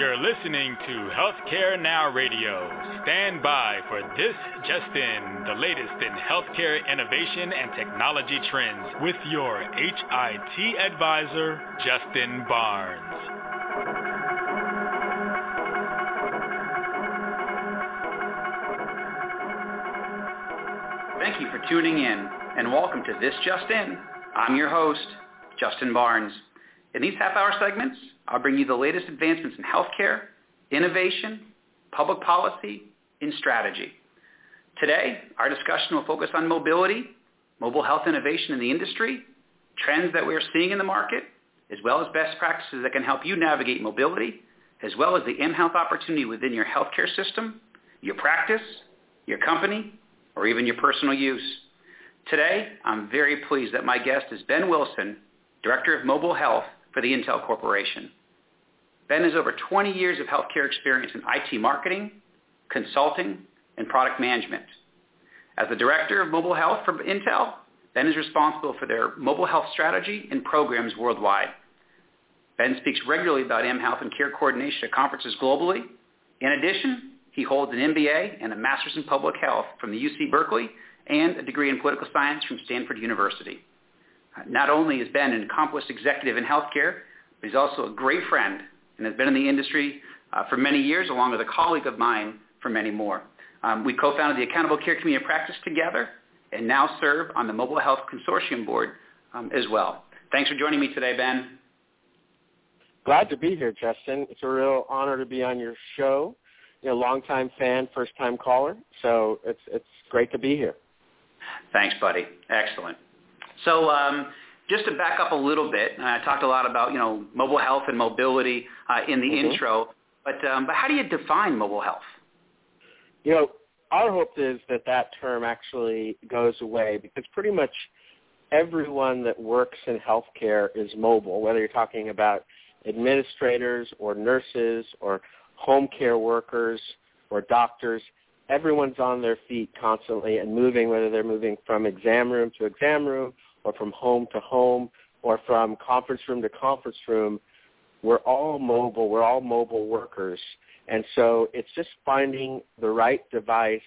You're listening to Healthcare Now Radio. Stand by for this just in, the latest in healthcare innovation and technology trends with your HIT advisor, Justin Barnes. Thank you for tuning in and welcome to This Just In. I'm your host, Justin Barnes. In these half-hour segments, I'll bring you the latest advancements in healthcare, innovation, public policy, and strategy. Today, our discussion will focus on mobility, mobile health innovation in the industry, trends that we're seeing in the market, as well as best practices that can help you navigate mobility, as well as the mHealth opportunity within your healthcare system, your practice, your company, or even your personal use. Today, I'm very pleased that my guest is Ben Wilson, Director of Mobile Health for the Intel Corporation. Ben has over 20 years of healthcare experience in IT marketing, consulting, and product management. As the Director of Mobile Health for Intel, Ben is responsible for their mobile health strategy and programs worldwide. Ben speaks regularly about mHealth and care coordination at conferences globally. In addition, he holds an MBA and a Master's in Public Health from the UC Berkeley and a degree in political science from Stanford University. Not only is Ben an accomplished executive in healthcare, but he's also a great friend and has been in the industry uh, for many years, along with a colleague of mine for many more. Um, we co-founded the Accountable Care Community of Practice together and now serve on the Mobile Health Consortium Board um, as well. Thanks for joining me today, Ben. Glad to be here, Justin. It's a real honor to be on your show. You know, longtime fan, first-time caller, so it's it's great to be here. Thanks, buddy. Excellent. So um, just to back up a little bit, I talked a lot about you know mobile health and mobility uh, in the mm-hmm. intro, but um, but how do you define mobile health? You know, our hope is that that term actually goes away because pretty much everyone that works in healthcare is mobile, whether you're talking about administrators or nurses or home care workers or doctors. Everyone's on their feet constantly and moving, whether they're moving from exam room to exam room or from home to home or from conference room to conference room, we're all mobile. We're all mobile workers. And so it's just finding the right device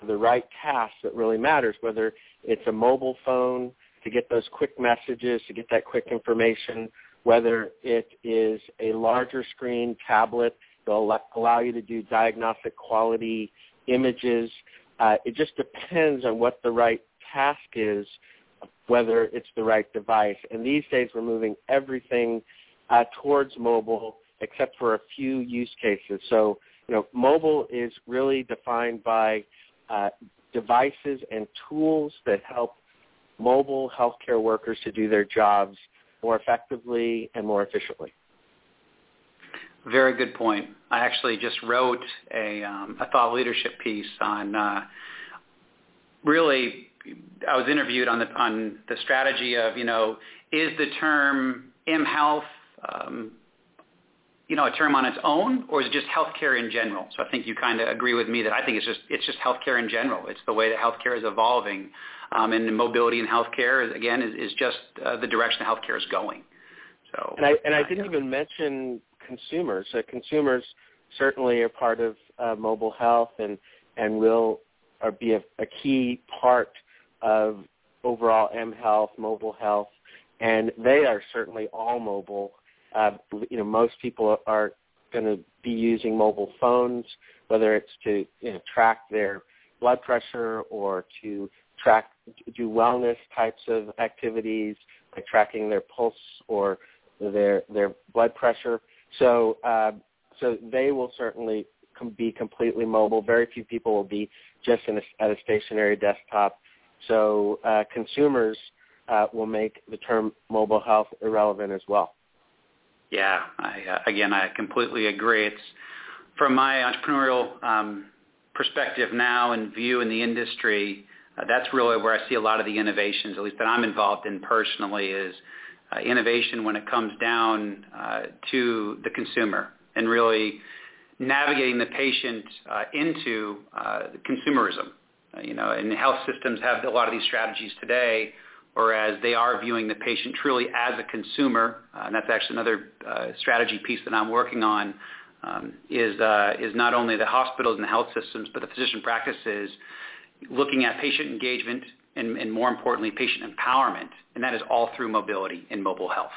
for the right task that really matters, whether it's a mobile phone to get those quick messages, to get that quick information, whether it is a larger screen tablet that will allow you to do diagnostic quality images. Uh, it just depends on what the right task is whether it's the right device. And these days we're moving everything uh, towards mobile except for a few use cases. So, you know, mobile is really defined by uh, devices and tools that help mobile healthcare workers to do their jobs more effectively and more efficiently. Very good point. I actually just wrote a, um, a thought leadership piece on uh, really I was interviewed on the on the strategy of you know is the term mHealth um, you know a term on its own or is it just healthcare in general? So I think you kind of agree with me that I think it's just it's just healthcare in general. It's the way that healthcare is evolving, um, and mobility in healthcare is, again is, is just uh, the direction that healthcare is going. So and I and I didn't even mention consumers. Uh, consumers certainly are part of uh, mobile health and and will or be a, a key part of overall M Health, mobile health, and they are certainly all mobile. Uh, you know, most people are going to be using mobile phones, whether it's to you know, track their blood pressure or to track do wellness types of activities like tracking their pulse or their their blood pressure. So uh, so they will certainly com- be completely mobile. Very few people will be just a, at a stationary desktop. So uh, consumers uh, will make the term mobile health irrelevant as well. Yeah, I, uh, again, I completely agree. It's from my entrepreneurial um, perspective now and view in the industry. Uh, that's really where I see a lot of the innovations, at least that I'm involved in personally, is uh, innovation when it comes down uh, to the consumer and really navigating the patient uh, into uh, consumerism. You know, and health systems have a lot of these strategies today, whereas they are viewing the patient truly as a consumer. Uh, and that's actually another uh, strategy piece that I'm working on um, is uh, is not only the hospitals and the health systems, but the physician practices looking at patient engagement and, and more importantly, patient empowerment, and that is all through mobility and mobile health.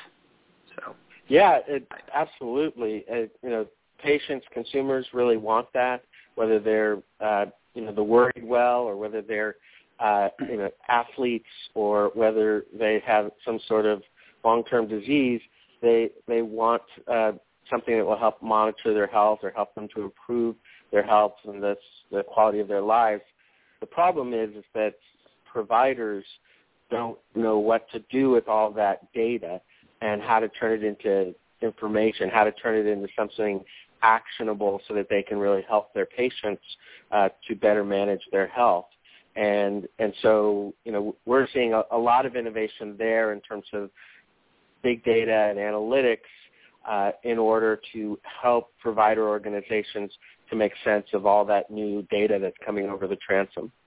So. Yeah, it, absolutely. Uh, you know, patients, consumers really want that, whether they're uh, you know the worried well or whether they're uh, you know athletes or whether they have some sort of long-term disease. They they want uh, something that will help monitor their health or help them to improve their health and the the quality of their lives. The problem is is that providers don't know what to do with all that data and how to turn it into information, how to turn it into something actionable so that they can really help their patients uh, to better manage their health. And and so you know we're seeing a, a lot of innovation there in terms of big data and analytics uh, in order to help provider organizations to make sense of all that new data that's coming over the transom.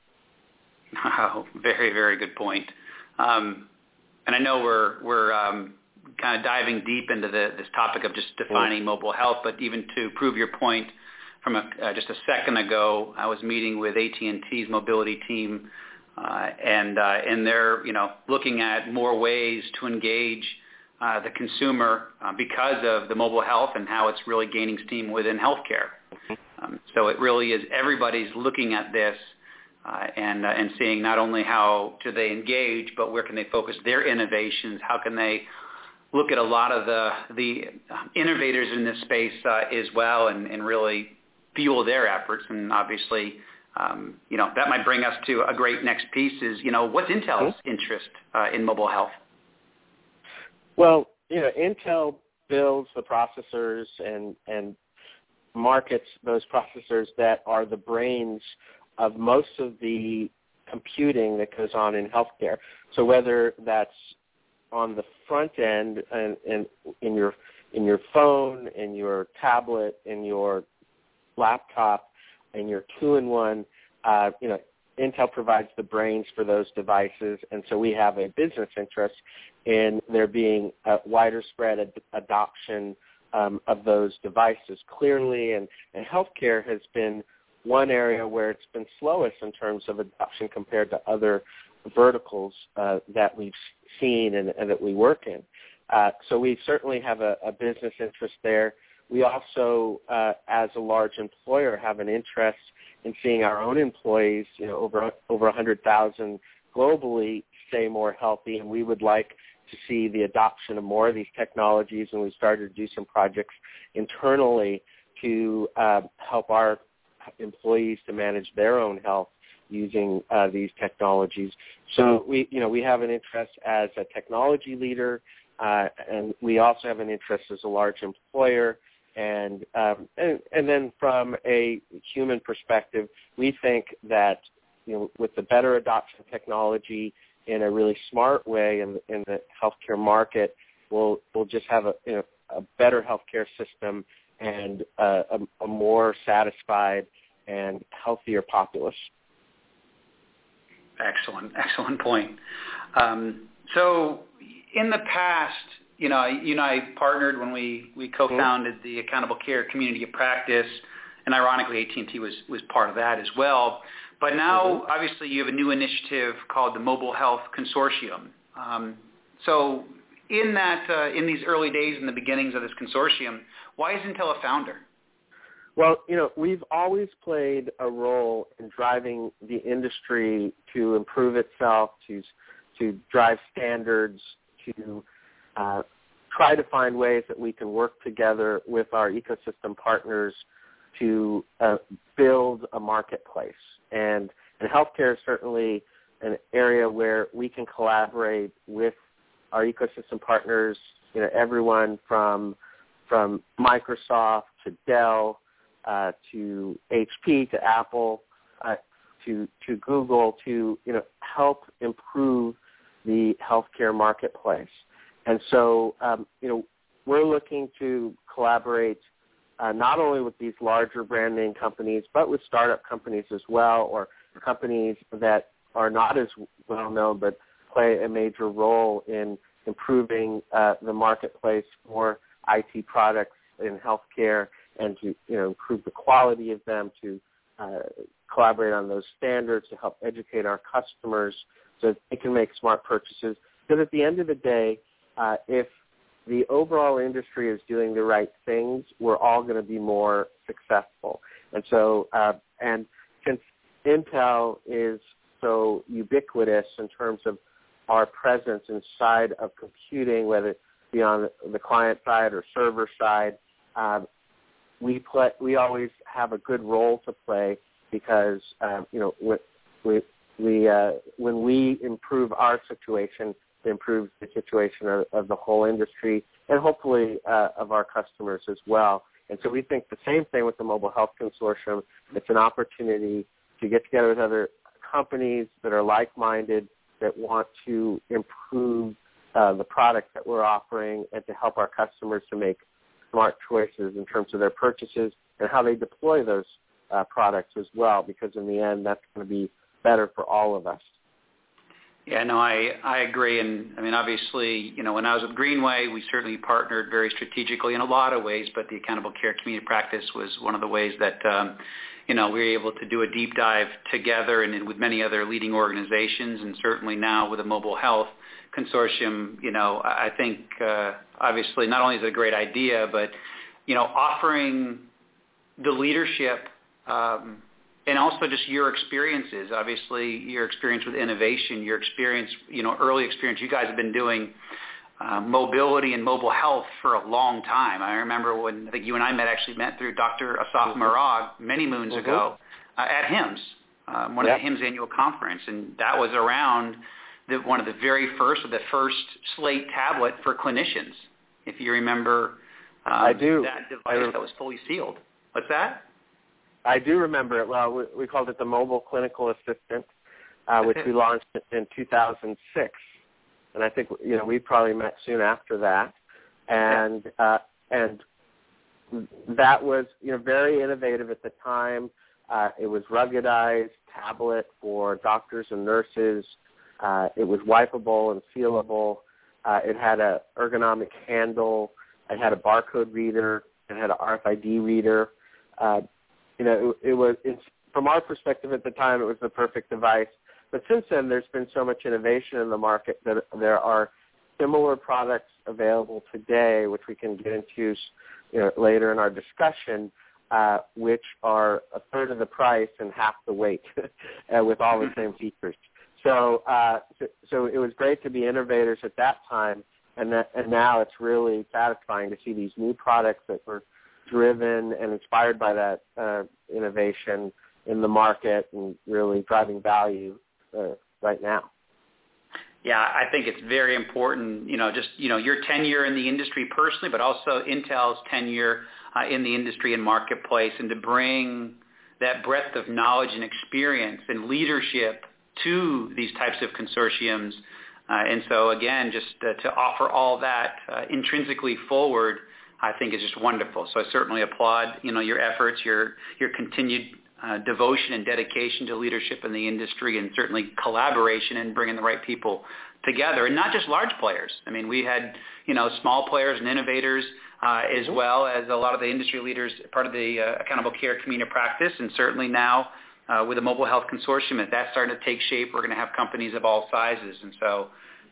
Wow, very very good point. Um, and I know we're we're um, kind of diving deep into the, this topic of just defining mobile health, but even to prove your point from a, uh, just a second ago, I was meeting with AT&T's mobility team, uh, and uh, and they're you know looking at more ways to engage uh, the consumer uh, because of the mobile health and how it's really gaining steam within healthcare. Mm-hmm. Um, so it really is everybody's looking at this uh, and uh, and seeing not only how do they engage, but where can they focus their innovations? How can they look at a lot of the the innovators in this space uh, as well, and, and really fuel their efforts. And obviously, um, you know, that might bring us to a great next piece. Is you know, what's Intel's interest uh, in mobile health? Well, you know, Intel builds the processors and and markets those processors that are the brains of most of the computing that goes on in healthcare. So whether that's on the front end and, and in your in your phone, in your tablet, in your laptop, in your two-in-one, uh, you know, Intel provides the brains for those devices, and so we have a business interest in there being a wider spread ad- adoption um, of those devices. Clearly, and, and healthcare has been one area where it's been slowest in terms of adoption compared to other verticals uh, that we've seen and, and, that we work in. Uh, so we certainly have a, a, business interest there. We also, uh, as a large employer, have an interest in seeing our own employees, you know, over over 100,000 globally, stay more healthy, and we would like to see the adoption of more of these technologies. And we started to do some projects internally to uh, help our employees to manage their own health using uh, these technologies. So we, you know, we have an interest as a technology leader, uh, and we also have an interest as a large employer. And, um, and and then from a human perspective, we think that you know with the better adoption of technology in a really smart way in, in the healthcare market, we'll we'll just have a you know, a better healthcare system and uh, a, a more satisfied and healthier populace. Excellent, excellent point. Um, so in the past, you know, you and I partnered when we, we co-founded mm-hmm. the Accountable Care Community of Practice, and ironically, AT&T was, was part of that as well. But now, mm-hmm. obviously, you have a new initiative called the Mobile Health Consortium. Um, so in that, uh, in these early days and the beginnings of this consortium, why is Intel a founder? Well, you know, we've always played a role in driving the industry to improve itself, to to drive standards, to uh, try to find ways that we can work together with our ecosystem partners to uh, build a marketplace. And, and healthcare is certainly an area where we can collaborate with our ecosystem partners. You know, everyone from from Microsoft to Dell uh, to HP, to Apple, uh, to to Google, to you know help improve the healthcare marketplace. And so um, you know we're looking to collaborate uh, not only with these larger brand name companies, but with startup companies as well, or companies that are not as well known but play a major role in improving uh, the marketplace for IT products in healthcare and to you know improve the quality of them, to uh, collaborate on those standards, to help educate our customers so that they can make smart purchases. Because at the end of the day, uh, if the overall industry is doing the right things, we're all going to be more successful. And so, uh, and since Intel is so ubiquitous in terms of our presence inside of computing, whether it be on the client side or server side, uh, we play, we always have a good role to play because um, you know we, we, we uh, when we improve our situation, it improves the situation of, of the whole industry and hopefully uh, of our customers as well. And so we think the same thing with the Mobile Health Consortium. It's an opportunity to get together with other companies that are like-minded that want to improve uh, the products that we're offering and to help our customers to make smart choices in terms of their purchases and how they deploy those uh, products as well because in the end that's going to be better for all of us. Yeah, no, I I agree, and I mean obviously, you know, when I was with Greenway, we certainly partnered very strategically in a lot of ways, but the accountable care community practice was one of the ways that, um, you know, we were able to do a deep dive together and, with many other leading organizations, and certainly now with the mobile health consortium, you know, I think uh, obviously not only is it a great idea, but you know, offering the leadership. Um, and also just your experiences. Obviously, your experience with innovation, your experience, you know, early experience. You guys have been doing uh, mobility and mobile health for a long time. I remember when I think you and I met actually met through Dr. Asaf mm-hmm. Morag many moons mm-hmm. ago uh, at HIMSS, um, one yep. of the HIMSS annual conference, and that was around the, one of the very first or the first slate tablet for clinicians. If you remember, um, I do. that device that was fully sealed. What's that? I do remember it well. We, we called it the Mobile Clinical Assistant, uh, which we launched in 2006, and I think you know we probably met soon after that, and uh, and that was you know very innovative at the time. Uh, it was ruggedized tablet for doctors and nurses. Uh, it was wipeable and sealable. Uh, it had an ergonomic handle. It had a barcode reader. It had an RFID reader. Uh, you know, it, it was it's from our perspective at the time, it was the perfect device. But since then, there's been so much innovation in the market that there are similar products available today, which we can get into you know, later in our discussion, uh, which are a third of the price and half the weight uh, with all the same features. So, uh, so, so it was great to be innovators at that time, and that, and now it's really satisfying to see these new products that were driven and inspired by that uh, innovation in the market and really driving value uh, right now. Yeah, I think it's very important, you know, just, you know, your tenure in the industry personally, but also Intel's tenure uh, in the industry and marketplace and to bring that breadth of knowledge and experience and leadership to these types of consortiums. Uh, and so again, just uh, to offer all that uh, intrinsically forward I think is just wonderful. So I certainly applaud, you know, your efforts, your your continued uh, devotion and dedication to leadership in the industry, and certainly collaboration and bringing the right people together, and not just large players. I mean, we had, you know, small players and innovators uh, as mm-hmm. well as a lot of the industry leaders, part of the uh, accountable care community practice, and certainly now uh, with the mobile health consortium, if that's starting to take shape, we're going to have companies of all sizes, and so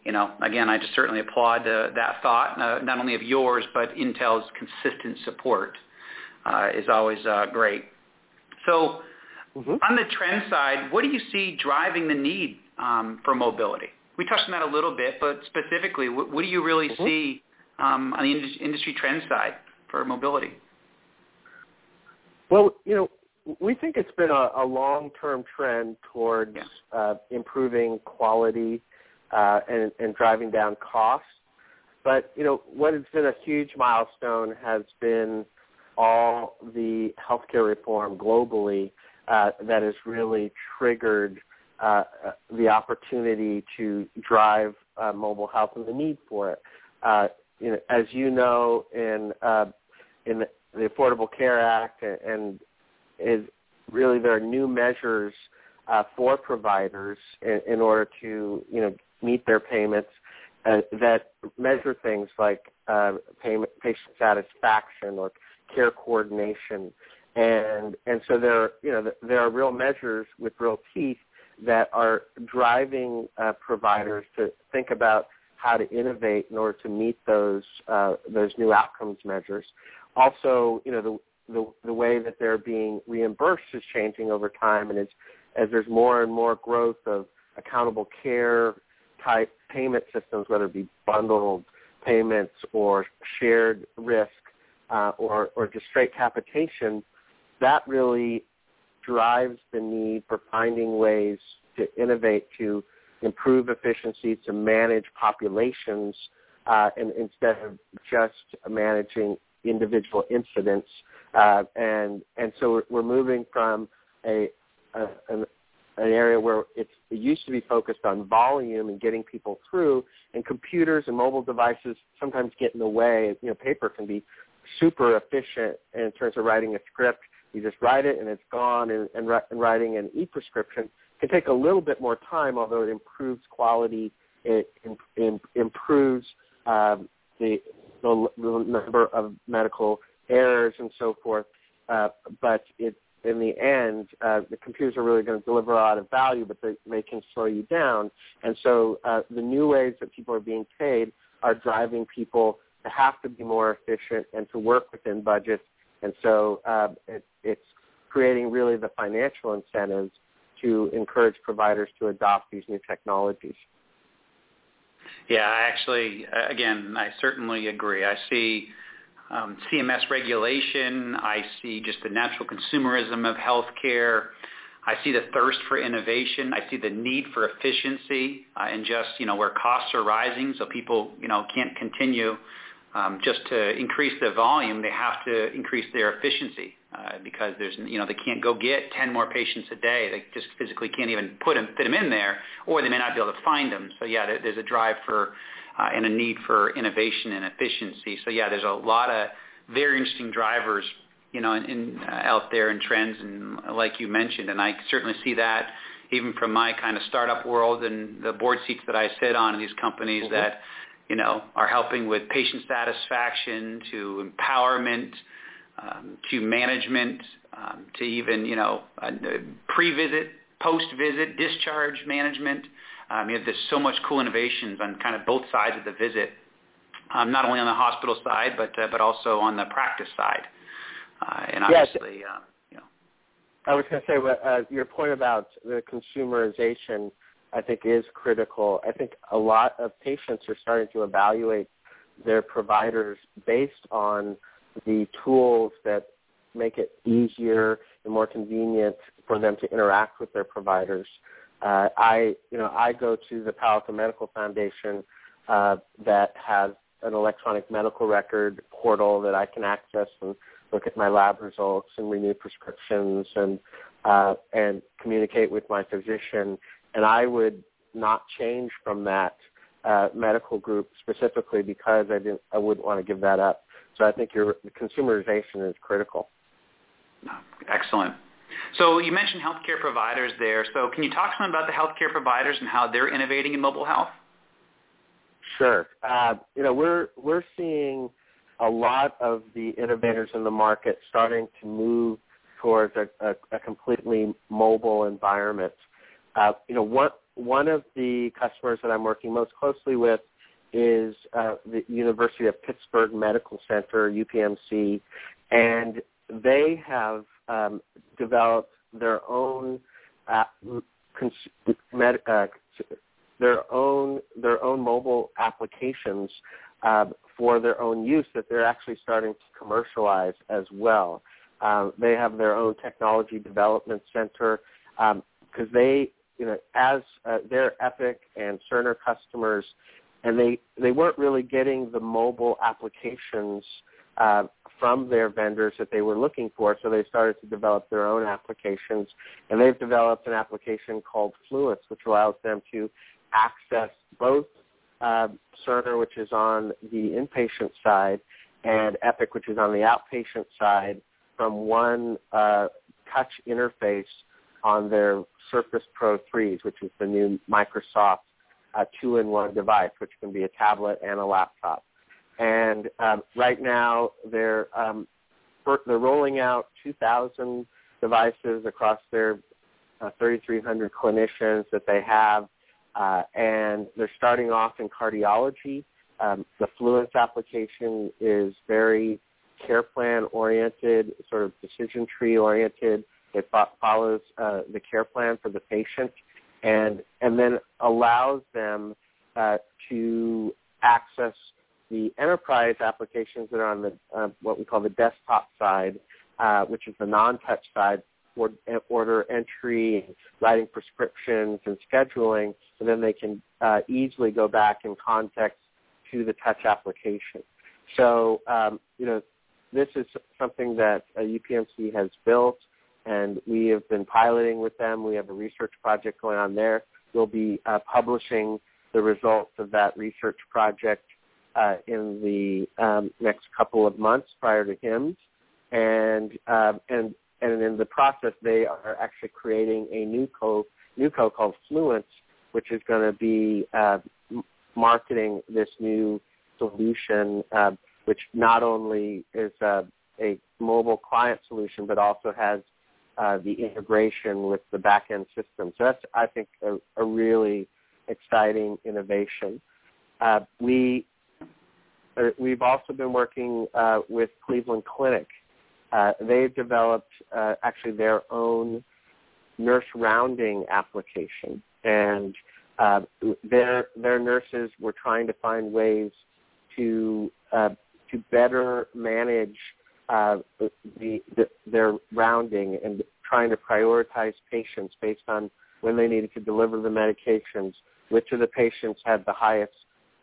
you know, again, I just certainly applaud uh, that thought, uh, not only of yours, but Intel's consistent support uh, is always uh, great. So mm-hmm. on the trend side, what do you see driving the need um, for mobility? We touched on that a little bit, but specifically, what, what do you really mm-hmm. see um, on the ind- industry trend side for mobility? Well, you know, we think it's been a, a long-term trend towards yeah. uh, improving quality uh, and, and driving down costs. But you know what has been a huge milestone has been all the healthcare reform globally uh, that has really triggered uh, the opportunity to drive uh, mobile health and the need for it. Uh, you know, as you know, in uh, in the, Affordable Care Act, and, and is really there are new measures uh, for providers in, in order to you know meet their payments uh, that measure things like uh, payment, patient satisfaction or care coordination, and and so there you know there are real measures with real teeth that are driving uh, providers to think about how to innovate in order to meet those uh, those new outcomes measures. Also, you know the, the the way that they're being reimbursed is changing over time, and as as there's more and more growth of accountable care type payment systems, whether it be bundled payments or shared risk uh, or or just straight capitation, that really drives the need for finding ways to innovate to improve efficiency, to manage populations, uh, and instead of just managing individual incidents. Uh, and and so we're, we're moving from a, a an, an area where it used to be focused on volume and getting people through, and computers and mobile devices sometimes get in the way. You know, paper can be super efficient in terms of writing a script. You just write it and it's gone, and, and, and writing an e-prescription can take a little bit more time, although it improves quality, it in, improves um, the, the, the number of medical errors and so forth. Uh, but it, in the end, uh, the computers are really going to deliver a lot of value, but they, they can slow you down. And so uh, the new ways that people are being paid are driving people to have to be more efficient and to work within budgets. And so uh, it, it's creating really the financial incentives to encourage providers to adopt these new technologies. Yeah, actually, again, I certainly agree. I see um, CMS regulation. I see just the natural consumerism of healthcare. I see the thirst for innovation. I see the need for efficiency uh, and just, you know, where costs are rising so people, you know, can't continue um, just to increase the volume, they have to increase their efficiency uh, because there's, you know, they can't go get 10 more patients a day. They just physically can't even put them, fit them in there, or they may not be able to find them. So yeah, there, there's a drive for and a need for innovation and efficiency. So yeah, there's a lot of very interesting drivers, you know, in, in uh, out there and trends, and like you mentioned, and I certainly see that even from my kind of startup world and the board seats that I sit on in these companies mm-hmm. that you know, are helping with patient satisfaction to empowerment um, to management um, to even, you know, uh, pre-visit, post-visit, discharge management. Um, you know, there's so much cool innovations on kind of both sides of the visit, um, not only on the hospital side, but uh, but also on the practice side. Uh, and obviously, yes. uh, you know. I was going to say uh, your point about the consumerization I think is critical. I think a lot of patients are starting to evaluate their providers based on the tools that make it easier and more convenient for them to interact with their providers. Uh, I, you know, I go to the Palo Alto Medical Foundation uh, that has an electronic medical record portal that I can access and look at my lab results and renew prescriptions and uh, and communicate with my physician and I would not change from that uh, medical group specifically because I didn't I wouldn't want to give that up. So I think your consumerization is critical. Excellent. So you mentioned healthcare providers there. So can you talk to some about the healthcare providers and how they're innovating in mobile health? Sure. Uh, you know, we're we're seeing a lot of the innovators in the market starting to move towards a, a, a completely mobile environment. Uh, you know, one one of the customers that I'm working most closely with is uh, the University of Pittsburgh Medical Center (UPMC), and they have um, developed their own uh, cons- med- uh, their own their own mobile applications uh, for their own use that they're actually starting to commercialize as well. Um, they have their own technology development center because um, they you know, as uh, their Epic and Cerner customers, and they they weren't really getting the mobile applications uh, from their vendors that they were looking for, so they started to develop their own applications, and they've developed an application called Fluence, which allows them to access both uh, Cerner, which is on the inpatient side, and Epic, which is on the outpatient side, from one uh, touch interface on their Surface Pro 3s, which is the new Microsoft uh, two-in-one device, which can be a tablet and a laptop. And um, right now they're um, they're rolling out 2,000 devices across their uh, 3,300 clinicians that they have, uh, and they're starting off in cardiology. Um, the Fluence application is very care plan oriented, sort of decision tree oriented. It fo- follows uh, the care plan for the patient, and and then allows them uh, to access the enterprise applications that are on the uh, what we call the desktop side, uh, which is the non-touch side, for order entry, writing prescriptions, and scheduling, and then they can uh, easily go back in context to the touch application. So, um, you know, this is something that UPMC has built, and we have been piloting with them. We have a research project going on there. We'll be uh, publishing the results of that research project uh, in the um, next couple of months prior to HIMSS, and um, and and in the process, they are actually creating a new co new co called Fluence, which is going to be uh, marketing this new solution, uh, which not only is uh, a mobile client solution, but also has uh, the integration with the back-end system. So that's, I think, a, a really exciting innovation. Uh, we we've also been working uh, with Cleveland Clinic. Uh, they've developed uh, actually their own nurse rounding application, and uh, their their nurses were trying to find ways to uh, to better manage uh, the, the, their rounding and trying to prioritize patients based on when they needed to deliver the medications, which of the patients had the highest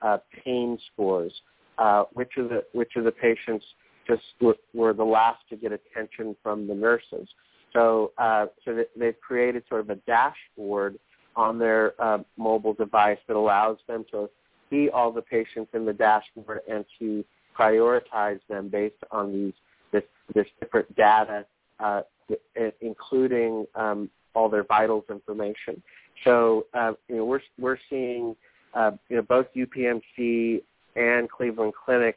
uh, pain scores, uh, which of the which of the patients just were, were the last to get attention from the nurses. So uh, so they've created sort of a dashboard on their uh, mobile device that allows them to see all the patients in the dashboard and to prioritize them based on these this, this different data, uh, including um, all their vitals information. So uh, you know we're we're seeing uh, you know both UPMC and Cleveland Clinic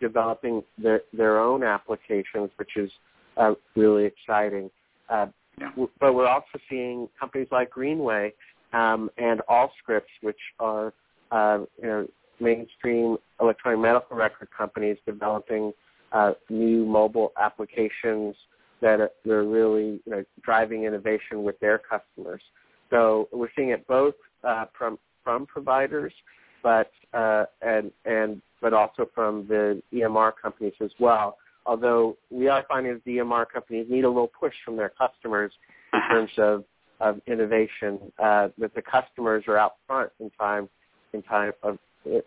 developing their their own applications, which is uh, really exciting. Uh, yeah. But we're also seeing companies like Greenway um, and Allscripts, which are uh, you know, mainstream electronic medical record companies developing uh, new mobile applications that are, that are really you know, driving innovation with their customers. So we're seeing it both uh, from from providers, but uh, and and but also from the EMR companies as well. Although we are finding that the EMR companies need a little push from their customers in terms of of innovation. Uh, that the customers are out front in time in time of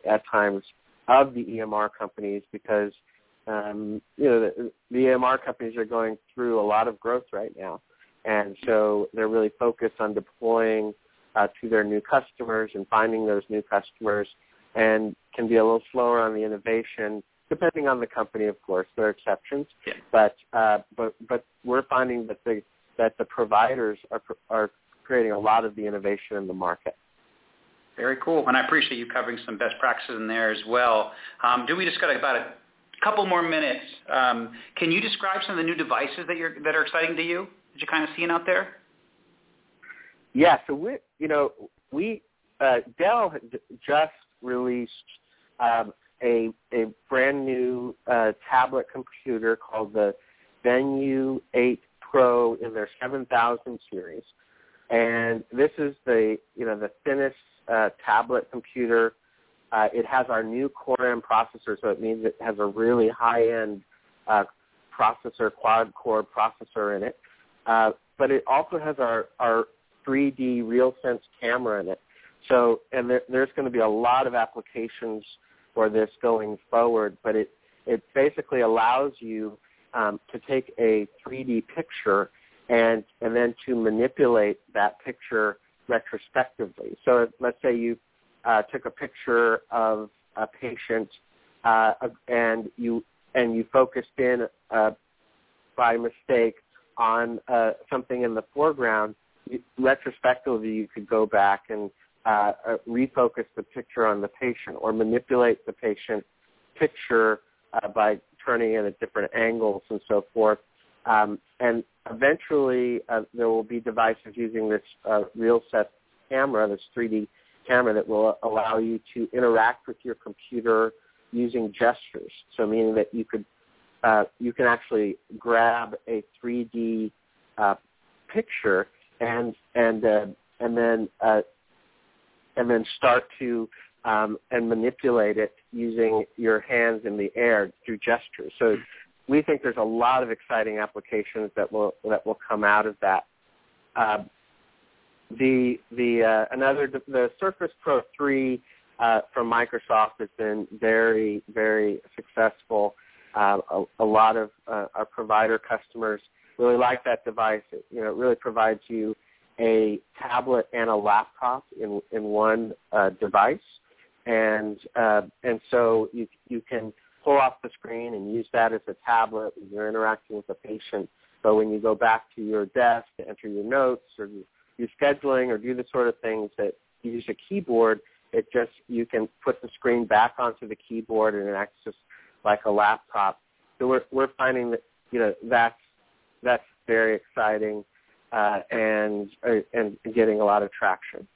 at times of the EMR companies because um, you know the, the EMR companies are going through a lot of growth right now, and so they're really focused on deploying uh, to their new customers and finding those new customers, and can be a little slower on the innovation depending on the company, of course. There are exceptions, yeah. but uh, but but we're finding that the that the providers are are creating a lot of the innovation in the market. Very cool, and I appreciate you covering some best practices in there as well. Um, do we just got about a couple more minutes? Um, can you describe some of the new devices that you're that are exciting to you that you're kind of seeing out there? Yeah, so we, you know, we uh, Dell just released um, a a brand new uh, tablet computer called the Venue 8 Pro in their 7000 series, and this is the you know the thinnest uh, tablet computer. Uh, it has our new Core M processor, so it means it has a really high-end uh, processor, quad-core processor in it. Uh, but it also has our, our 3D real sense camera in it. So, and there, there's going to be a lot of applications for this going forward, but it, it basically allows you um, to take a 3D picture and, and then to manipulate that picture retrospectively. So let's say you uh, took a picture of a patient uh, and you and you focused in uh, by mistake on uh, something in the foreground. Retrospectively, you could go back and uh, uh, refocus the picture on the patient or manipulate the patient picture uh, by turning it at different angles and so forth. Um, and eventually, uh, there will be devices using this uh, RealSense camera, this 3D camera, that will allow you to interact with your computer using gestures. So, meaning that you could uh, you can actually grab a 3D uh, picture and and uh, and then uh, and then start to um, and manipulate it using your hands in the air through gestures. So we think there's a lot of exciting applications that will that will come out of that. Uh, the the uh, another the Surface Pro 3 uh, from Microsoft has been very very successful. Uh, a, a, lot of uh, our provider customers really like that device. It, you know, it really provides you a tablet and a laptop in in one uh, device, and uh, and so you you can pull off the screen and use that as a tablet when you're interacting with a patient. But when you go back to your desk to enter your notes or do scheduling or do the sort of things that use a keyboard, it just you can put the screen back onto the keyboard and it acts just like a laptop. So we're we're finding that you know that's that's very exciting uh, and uh, and getting a lot of traction.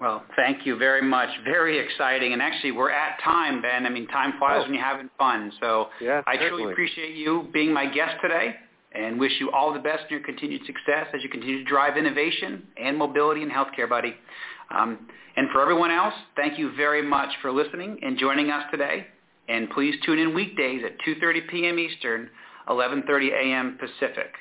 Well, thank you very much. Very exciting. And actually, we're at time, Ben. I mean, time flies oh. when you're having fun. So yeah, I truly appreciate you being my guest today and wish you all the best in your continued success as you continue to drive innovation and mobility in healthcare, buddy. Um, and for everyone else, thank you very much for listening and joining us today. And please tune in weekdays at 2.30 p.m. Eastern, 11.30 a.m. Pacific.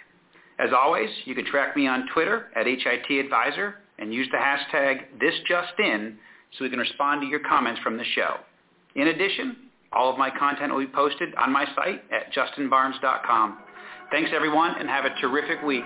As always, you can track me on Twitter at hitadvisor and use the hashtag ThisJustIn so we can respond to your comments from the show. In addition, all of my content will be posted on my site at justinbarnes.com. Thanks everyone and have a terrific week.